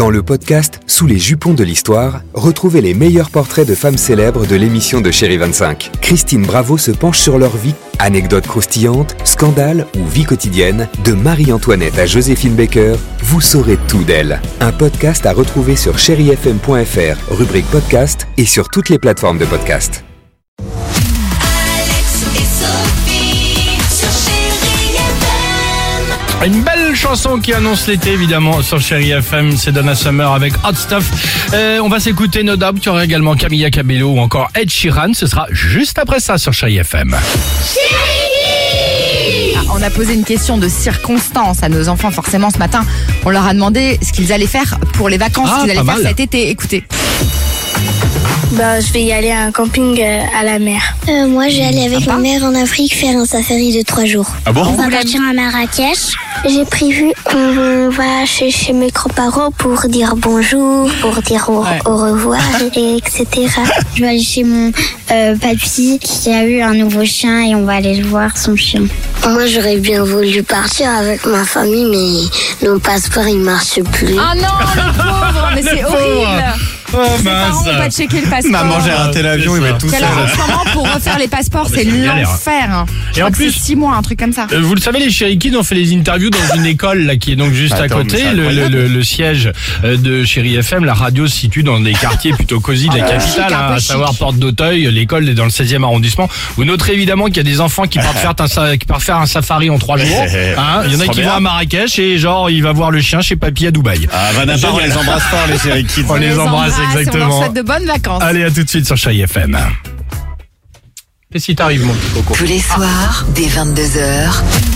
Dans le podcast Sous les jupons de l'histoire, retrouvez les meilleurs portraits de femmes célèbres de l'émission de Chéri 25. Christine Bravo se penche sur leur vie, anecdotes croustillantes, scandales ou vie quotidienne, de Marie-Antoinette à Joséphine Baker, vous saurez tout d'elle. Un podcast à retrouver sur chérifm.fr, rubrique podcast et sur toutes les plateformes de podcast. Une belle chanson qui annonce l'été évidemment sur Chéri FM, c'est Donna Summer avec Hot Stuff. Euh, on va s'écouter No Doubt, il y aura également Camilla Cabello ou encore Ed Sheeran, ce sera juste après ça sur Chéri FM. Ah, On a posé une question de circonstance à nos enfants. Forcément, ce matin, on leur a demandé ce qu'ils allaient faire pour les vacances Ah, qu'ils allaient faire mal. cet été. Écoutez. Bah, je vais y aller à un camping euh, à la mer. Euh, moi, je vais aller avec ma mère en Afrique faire un safari de trois jours. Ah bon On va partir à Marrakech. J'ai prévu qu'on va chez, chez mes grands-parents pour dire bonjour, pour dire au, Ouais. au revoir, et, etc. Je vais aller chez mon euh, papy qui a eu un nouveau chien et on va aller le voir, son chien. Moi, j'aurais bien voulu partir avec ma famille, mais nos passeports, ils marchent plus. Ah non, le pauvre, mais c'est horrible. Oh Ses parents n'ont pas checké le passeport. Maman, j'ai raté l'avion, il va être tout seul. en ce moment, pour refaire les passeports, c'est c'est une galère. l'enfer. hein. Je Et crois en que plus- c'est six mois, un truc comme ça. Euh, Vous le savez, les Chéri Kids ont fait les interviews dans une école là qui est donc juste à Attends, mais côté. c'est Le, le, incroyable. le- le siège euh, de Chéri FM, la radio se situe dans des quartiers plutôt cosy de la Ah, capitale, chic, un hein, peu à chic. savoir Porte d'Auteuil. L'école est dans le 16e arrondissement. Vous noterez évidemment qu'il y a des enfants qui partent faire un, sa- qui partent faire un safari en trois jours. Hein, Il y en a Trop qui bien. vont à Marrakech et genre il va voir le chien chez papy à Dubaï. Ah, Van Apart, on les embrasse fort, les séries kids. On les embrasse On leur exactement. souhaite de bonnes vacances. Allez, à tout de suite sur Chéri FM. Qu'est-ce qui t'arrive, mon petit coco Tous les soirs, dès 22h, Alex et Sophie.